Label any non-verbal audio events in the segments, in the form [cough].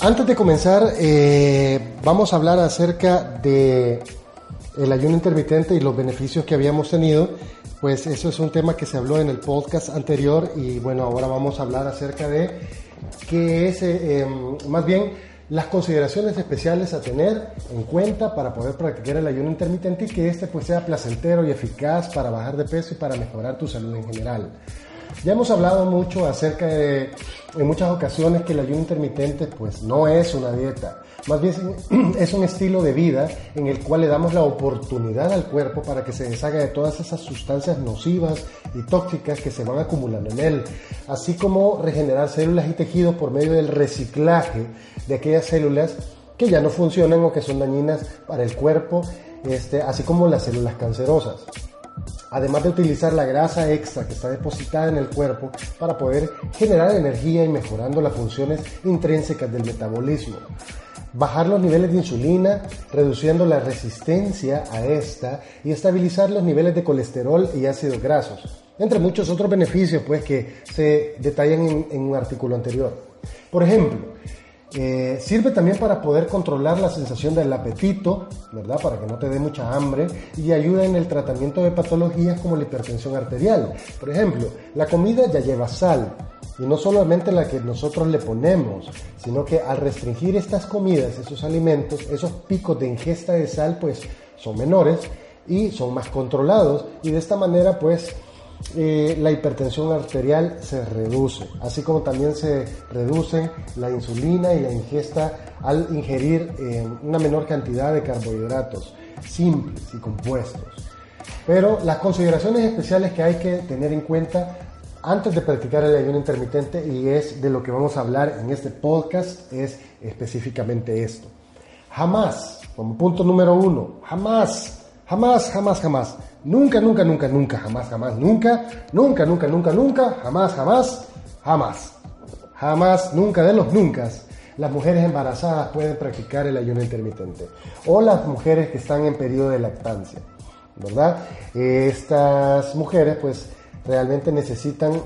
Antes de comenzar, eh, vamos a hablar acerca de el ayuno intermitente y los beneficios que habíamos tenido. Pues eso es un tema que se habló en el podcast anterior y bueno, ahora vamos a hablar acerca de qué es, eh, em, más bien, las consideraciones especiales a tener en cuenta para poder practicar el ayuno intermitente y que este pues sea placentero y eficaz para bajar de peso y para mejorar tu salud en general. Ya hemos hablado mucho acerca de, en muchas ocasiones, que el ayuno intermitente pues no es una dieta, más bien [clears throat] es un estilo de vida en el cual le damos la oportunidad al cuerpo para que se deshaga de todas esas sustancias nocivas y tóxicas que se van acumulando en él, así como regenerar células y tejidos por medio del reciclaje de aquellas células que ya no funcionan o que son dañinas para el cuerpo, este, así como las células cancerosas además de utilizar la grasa extra que está depositada en el cuerpo para poder generar energía y mejorando las funciones intrínsecas del metabolismo. Bajar los niveles de insulina, reduciendo la resistencia a esta y estabilizar los niveles de colesterol y ácidos grasos, entre muchos otros beneficios pues, que se detallan en, en un artículo anterior. Por ejemplo, eh, sirve también para poder controlar la sensación del apetito, ¿verdad? Para que no te dé mucha hambre y ayuda en el tratamiento de patologías como la hipertensión arterial. Por ejemplo, la comida ya lleva sal y no solamente la que nosotros le ponemos, sino que al restringir estas comidas, esos alimentos, esos picos de ingesta de sal pues son menores y son más controlados y de esta manera pues eh, la hipertensión arterial se reduce, así como también se reduce la insulina y la ingesta al ingerir eh, una menor cantidad de carbohidratos simples y compuestos. Pero las consideraciones especiales que hay que tener en cuenta antes de practicar el ayuno intermitente y es de lo que vamos a hablar en este podcast es específicamente esto. Jamás, como punto número uno, jamás, jamás, jamás, jamás Nunca, nunca, nunca, nunca, jamás, jamás, nunca, nunca, nunca, nunca, nunca, jamás, jamás, jamás, jamás, nunca de los nunca. Las mujeres embarazadas pueden practicar el ayuno intermitente o las mujeres que están en periodo de lactancia, ¿verdad? Estas mujeres pues realmente necesitan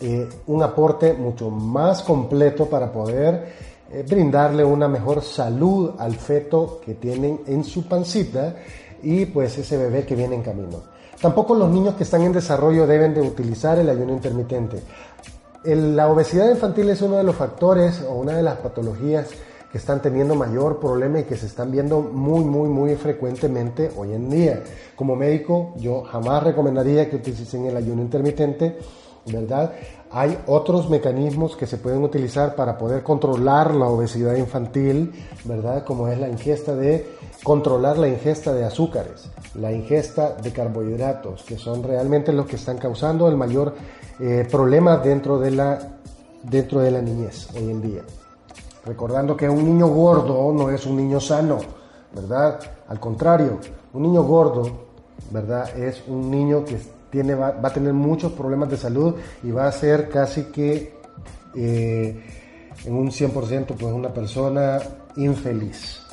eh, un aporte mucho más completo para poder eh, brindarle una mejor salud al feto que tienen en su pancita y pues ese bebé que viene en camino. Tampoco los niños que están en desarrollo deben de utilizar el ayuno intermitente. la obesidad infantil es uno de los factores o una de las patologías que están teniendo mayor problema y que se están viendo muy, muy, muy frecuentemente hoy en día. Como médico, yo jamás recomendaría que utilicen el ayuno intermitente, ¿verdad? Hay otros mecanismos que se pueden utilizar para poder controlar la obesidad infantil, ¿verdad? Como es la ingesta de controlar la ingesta de azúcares, la ingesta de carbohidratos, que son realmente los que están causando el mayor eh, problema dentro de, la, dentro de la niñez hoy en día. Recordando que un niño gordo no es un niño sano, ¿verdad? Al contrario, un niño gordo, ¿verdad? Es un niño que tiene, va, a tener muchos problemas de salud y va a ser casi que eh, en un 100% pues una persona infeliz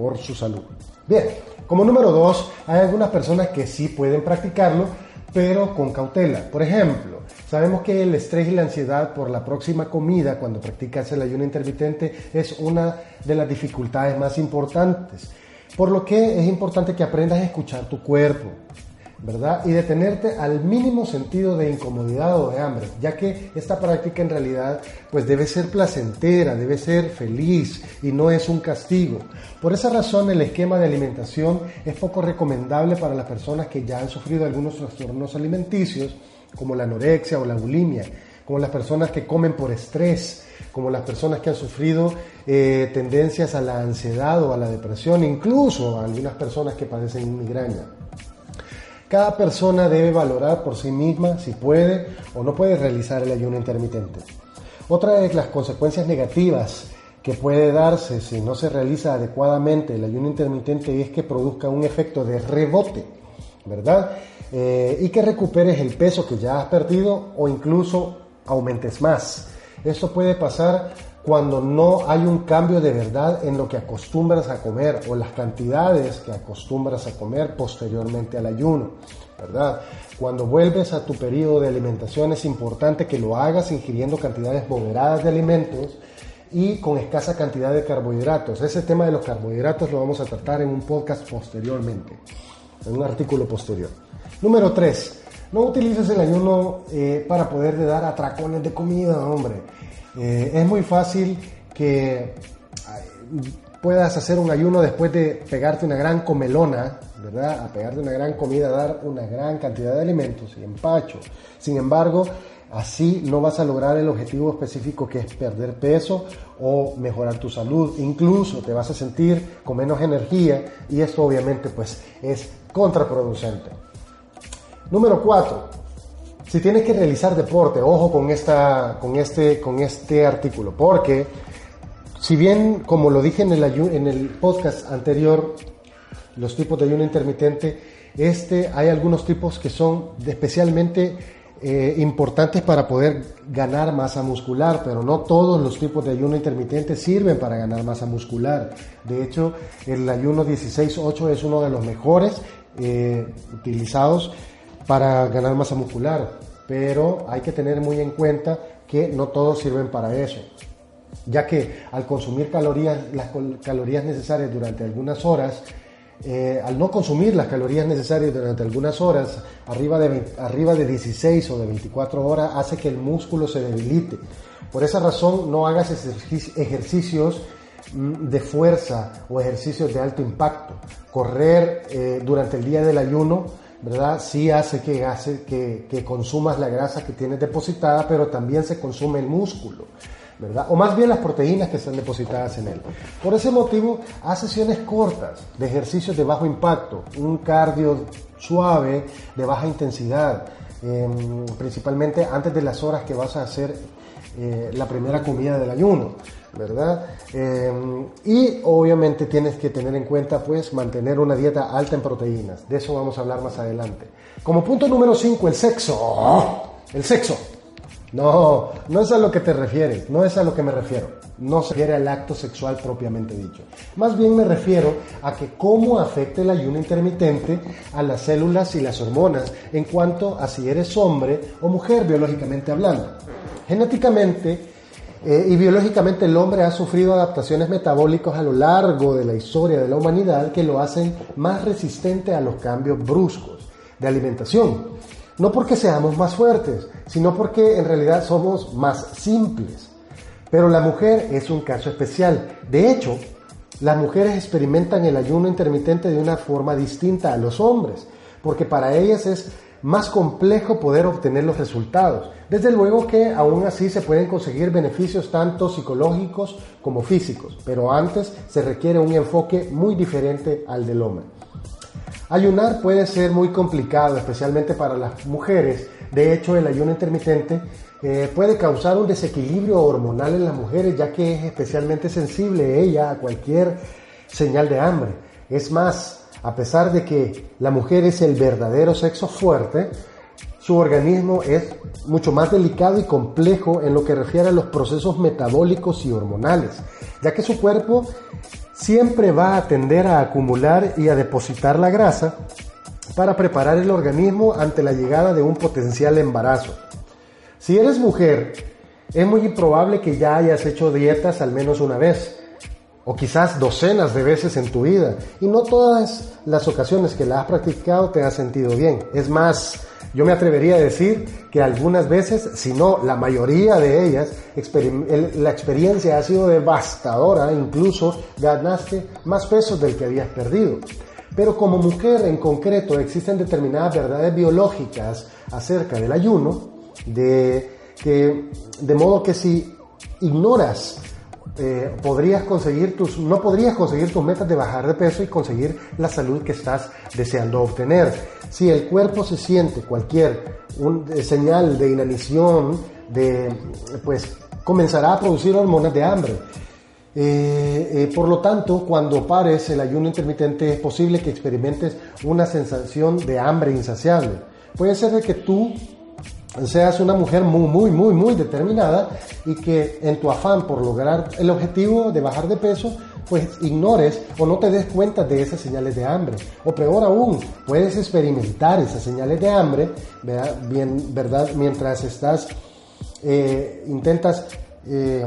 por su salud. Bien, como número dos, hay algunas personas que sí pueden practicarlo, pero con cautela. Por ejemplo, sabemos que el estrés y la ansiedad por la próxima comida cuando practicas el ayuno intermitente es una de las dificultades más importantes. Por lo que es importante que aprendas a escuchar tu cuerpo. ¿Verdad? Y detenerte al mínimo sentido de incomodidad o de hambre, ya que esta práctica en realidad pues debe ser placentera, debe ser feliz y no es un castigo. Por esa razón el esquema de alimentación es poco recomendable para las personas que ya han sufrido algunos trastornos alimenticios, como la anorexia o la bulimia, como las personas que comen por estrés, como las personas que han sufrido eh, tendencias a la ansiedad o a la depresión, incluso algunas personas que padecen migraña. Cada persona debe valorar por sí misma si puede o no puede realizar el ayuno intermitente. Otra de las consecuencias negativas que puede darse si no se realiza adecuadamente el ayuno intermitente es que produzca un efecto de rebote, ¿verdad? Eh, y que recuperes el peso que ya has perdido o incluso aumentes más. Esto puede pasar cuando no hay un cambio de verdad en lo que acostumbras a comer o las cantidades que acostumbras a comer posteriormente al ayuno, ¿verdad? Cuando vuelves a tu periodo de alimentación es importante que lo hagas ingiriendo cantidades moderadas de alimentos y con escasa cantidad de carbohidratos. Ese tema de los carbohidratos lo vamos a tratar en un podcast posteriormente, en un artículo posterior. Número 3. No utilices el ayuno eh, para poder dar atracones de comida, hombre. Eh, es muy fácil que puedas hacer un ayuno después de pegarte una gran comelona, ¿verdad? A pegarte una gran comida, dar una gran cantidad de alimentos y empacho. Sin embargo, así no vas a lograr el objetivo específico que es perder peso o mejorar tu salud. Incluso te vas a sentir con menos energía y esto obviamente pues es contraproducente. Número 4. Si tienes que realizar deporte, ojo con, esta, con, este, con este artículo, porque si bien, como lo dije en el, en el podcast anterior, los tipos de ayuno intermitente, este, hay algunos tipos que son especialmente eh, importantes para poder ganar masa muscular, pero no todos los tipos de ayuno intermitente sirven para ganar masa muscular. De hecho, el ayuno 16-8 es uno de los mejores eh, utilizados para ganar masa muscular, pero hay que tener muy en cuenta que no todos sirven para eso ya que al consumir calorías, las calorías necesarias durante algunas horas, eh, al no consumir las calorías necesarias durante algunas horas, arriba de, arriba de 16 o de 24 horas, hace que el músculo se debilite. Por esa razón, no hagas ejercicios mm, de fuerza o ejercicios de alto impacto. Correr eh, durante el día del ayuno, ¿verdad? Sí hace, que, hace que, que consumas la grasa que tienes depositada, pero también se consume el músculo. O más bien las proteínas que están depositadas en él. Por ese motivo, haz sesiones cortas de ejercicios de bajo impacto, un cardio suave, de baja intensidad, em, principalmente antes de las horas que vas a hacer eh, la primera comida del ayuno, ¿verdad? Em, y obviamente tienes que tener en cuenta, pues, mantener una dieta alta en proteínas. De eso vamos a hablar más adelante. Como punto número 5, el sexo. El sexo. No, no es a lo que te refieres, no es a lo que me refiero. No se refiere al acto sexual propiamente dicho. Más bien me refiero a que cómo afecta el ayuno intermitente a las células y las hormonas en cuanto a si eres hombre o mujer biológicamente hablando. Genéticamente eh, y biológicamente el hombre ha sufrido adaptaciones metabólicas a lo largo de la historia de la humanidad que lo hacen más resistente a los cambios bruscos de alimentación no porque seamos más fuertes, sino porque en realidad somos más simples. Pero la mujer es un caso especial. De hecho, las mujeres experimentan el ayuno intermitente de una forma distinta a los hombres, porque para ellas es más complejo poder obtener los resultados. Desde luego que aún así se pueden conseguir beneficios tanto psicológicos como físicos, pero antes se requiere un enfoque muy diferente al del hombre. Ayunar puede ser muy complicado, especialmente para las mujeres. De hecho, el ayuno intermitente eh, puede causar un desequilibrio hormonal en las mujeres, ya que es especialmente sensible ella a cualquier señal de hambre. Es más, a pesar de que la mujer es el verdadero sexo fuerte, su organismo es mucho más delicado y complejo en lo que refiere a los procesos metabólicos y hormonales, ya que su cuerpo siempre va a tender a acumular y a depositar la grasa para preparar el organismo ante la llegada de un potencial embarazo. Si eres mujer, es muy improbable que ya hayas hecho dietas al menos una vez, o quizás docenas de veces en tu vida, y no todas las ocasiones que la has practicado te has sentido bien. Es más, yo me atrevería a decir que algunas veces, si no la mayoría de ellas, la experiencia ha sido devastadora, incluso ganaste más pesos del que habías perdido. Pero como mujer en concreto existen determinadas verdades biológicas acerca del ayuno, de, que, de modo que si ignoras eh, podrías conseguir tus, no podrías conseguir tus metas de bajar de peso y conseguir la salud que estás deseando obtener. Si el cuerpo se siente cualquier un, eh, señal de inanición, de, pues comenzará a producir hormonas de hambre. Eh, por lo tanto, cuando pares el ayuno intermitente es posible que experimentes una sensación de hambre insaciable. Puede ser de que tú seas una mujer muy, muy, muy, muy determinada y que en tu afán por lograr el objetivo de bajar de peso, pues ignores o no te des cuenta de esas señales de hambre. O peor aún, puedes experimentar esas señales de hambre, ¿verdad? Mientras estás, eh, intentas eh,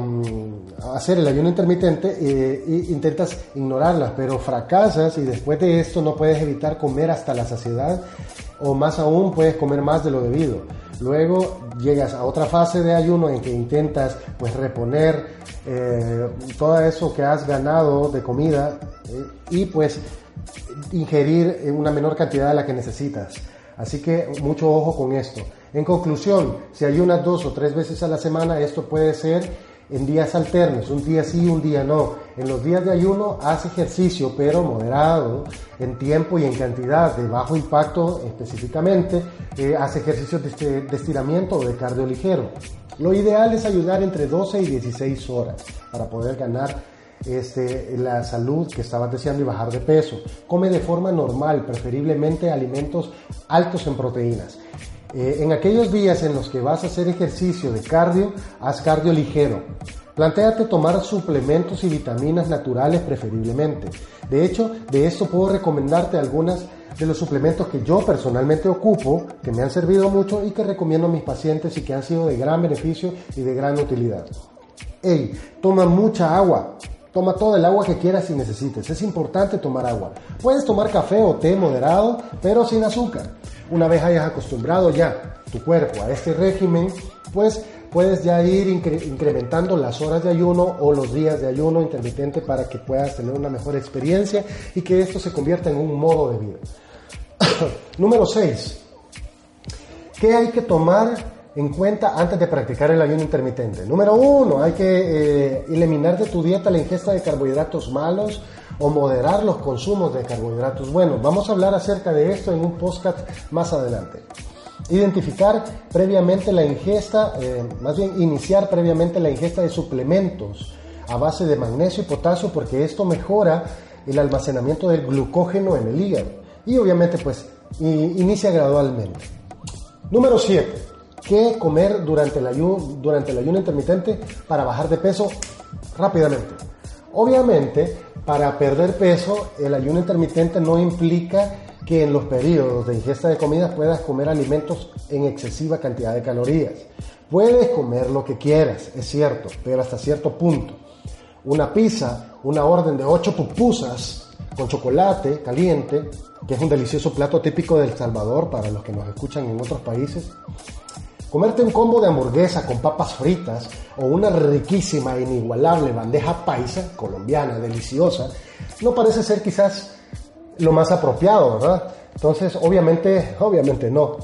hacer el ayuno intermitente e intentas ignorarlas, pero fracasas y después de esto no puedes evitar comer hasta la saciedad o más aún puedes comer más de lo debido. Luego llegas a otra fase de ayuno en que intentas pues reponer eh, todo eso que has ganado de comida y pues ingerir una menor cantidad de la que necesitas. Así que mucho ojo con esto. En conclusión, si ayunas dos o tres veces a la semana, esto puede ser en días alternos, un día sí, un día no. En los días de ayuno haz ejercicio, pero moderado, en tiempo y en cantidad, de bajo impacto específicamente. Eh, haz ejercicios de, de estiramiento o de cardio ligero. Lo ideal es ayudar entre 12 y 16 horas para poder ganar este, la salud que estabas deseando y bajar de peso. Come de forma normal, preferiblemente alimentos altos en proteínas. Eh, en aquellos días en los que vas a hacer ejercicio de cardio, haz cardio ligero. Plantéate tomar suplementos y vitaminas naturales preferiblemente. De hecho, de esto puedo recomendarte algunas de los suplementos que yo personalmente ocupo, que me han servido mucho y que recomiendo a mis pacientes y que han sido de gran beneficio y de gran utilidad. Hey, toma mucha agua. Toma todo el agua que quieras y necesites. Es importante tomar agua. Puedes tomar café o té moderado, pero sin azúcar. Una vez hayas acostumbrado ya tu cuerpo a este régimen, pues puedes ya ir incrementando las horas de ayuno o los días de ayuno intermitente para que puedas tener una mejor experiencia y que esto se convierta en un modo de vida. [coughs] Número 6. ¿Qué hay que tomar en cuenta antes de practicar el ayuno intermitente. Número uno, hay que eh, eliminar de tu dieta la ingesta de carbohidratos malos o moderar los consumos de carbohidratos buenos. Vamos a hablar acerca de esto en un podcast más adelante. Identificar previamente la ingesta, eh, más bien iniciar previamente la ingesta de suplementos a base de magnesio y potasio porque esto mejora el almacenamiento del glucógeno en el hígado y obviamente pues inicia gradualmente. Número 7 qué comer durante el, ayuno, durante el ayuno intermitente para bajar de peso rápidamente. Obviamente, para perder peso, el ayuno intermitente no implica que en los periodos de ingesta de comida puedas comer alimentos en excesiva cantidad de calorías. Puedes comer lo que quieras, es cierto, pero hasta cierto punto. Una pizza, una orden de 8 pupusas con chocolate caliente, que es un delicioso plato típico del Salvador para los que nos escuchan en otros países, Comerte un combo de hamburguesa con papas fritas o una riquísima e inigualable bandeja paisa, colombiana, deliciosa, no parece ser quizás lo más apropiado, ¿verdad? Entonces, obviamente, obviamente no.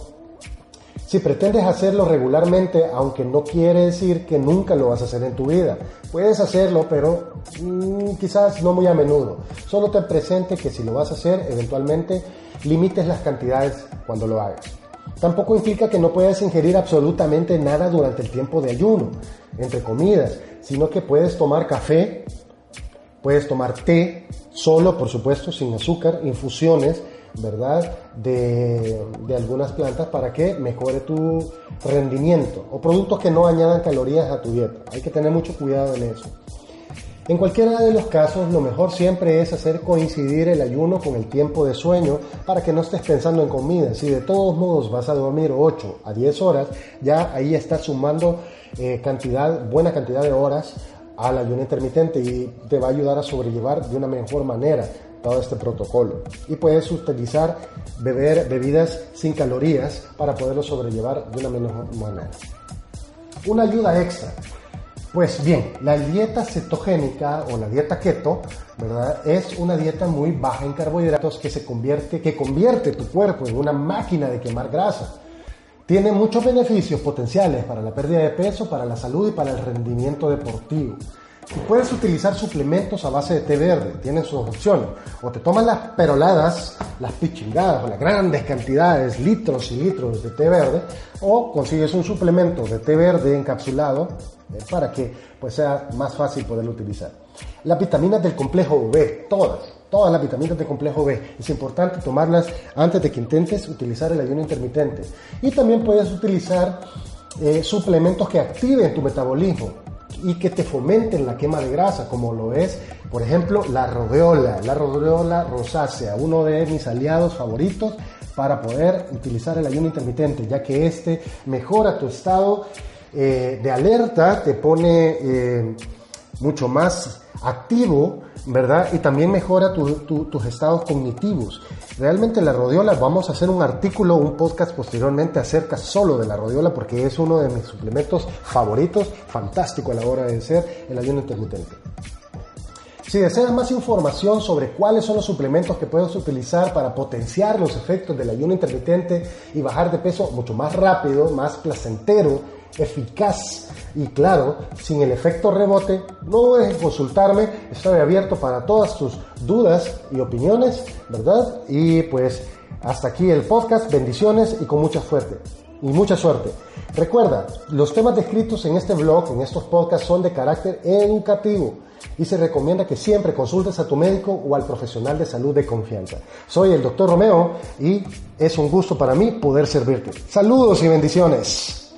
Si pretendes hacerlo regularmente, aunque no quiere decir que nunca lo vas a hacer en tu vida, puedes hacerlo, pero mm, quizás no muy a menudo. Solo te presente que si lo vas a hacer, eventualmente limites las cantidades cuando lo hagas. Tampoco implica que no puedas ingerir absolutamente nada durante el tiempo de ayuno, entre comidas, sino que puedes tomar café, puedes tomar té, solo por supuesto, sin azúcar, infusiones, ¿verdad? De, de, algunas plantas para que mejore tu rendimiento o productos que no añadan calorías a tu dieta. Hay que tener mucho cuidado en eso. En cualquiera de los casos, lo mejor siempre es hacer coincidir el ayuno con el tiempo de sueño para que no estés pensando en comida. Si de todos modos vas a dormir 8 a 10 horas, ya ahí estás sumando eh, cantidad, buena cantidad de horas al ayuno intermitente y te va a ayudar a sobrellevar de una mejor manera todo este protocolo. Y puedes utilizar beber bebidas sin calorías para poderlo sobrellevar de una mejor manera. Una ayuda extra. Pues bien, la dieta cetogénica o la dieta keto, ¿verdad? Es una dieta muy baja en carbohidratos que se convierte, que convierte tu cuerpo en una máquina de quemar grasa. Tiene muchos beneficios potenciales para la pérdida de peso, para la salud y para el rendimiento deportivo. Puedes utilizar suplementos a base de té verde, tienen sus opciones. O te tomas las peroladas, las pichingadas o las grandes cantidades, litros y litros de té verde, o consigues un suplemento de té verde encapsulado eh, para que pues, sea más fácil poderlo utilizar. Las vitaminas del complejo B, todas, todas las vitaminas del complejo B, es importante tomarlas antes de que intentes utilizar el ayuno intermitente. Y también puedes utilizar eh, suplementos que activen tu metabolismo y que te fomenten la quema de grasa, como lo es, por ejemplo, la rodeola, la rodeola rosácea, uno de mis aliados favoritos para poder utilizar el ayuno intermitente, ya que este mejora tu estado eh, de alerta, te pone eh, mucho más activo, ¿verdad? Y también mejora tus estados cognitivos. Realmente la rodiola, vamos a hacer un artículo, un podcast posteriormente acerca solo de la rodiola porque es uno de mis suplementos favoritos, fantástico a la hora de ser el ayuno intermitente. Si deseas más información sobre cuáles son los suplementos que puedes utilizar para potenciar los efectos del ayuno intermitente y bajar de peso mucho más rápido, más placentero, eficaz y claro, sin el efecto rebote, no dudes en consultarme, estoy abierto para todas tus dudas y opiniones, ¿verdad? Y pues hasta aquí el podcast, bendiciones y con mucha suerte. Y mucha suerte. Recuerda, los temas descritos en este blog, en estos podcasts, son de carácter educativo y se recomienda que siempre consultes a tu médico o al profesional de salud de confianza. Soy el doctor Romeo y es un gusto para mí poder servirte. Saludos y bendiciones.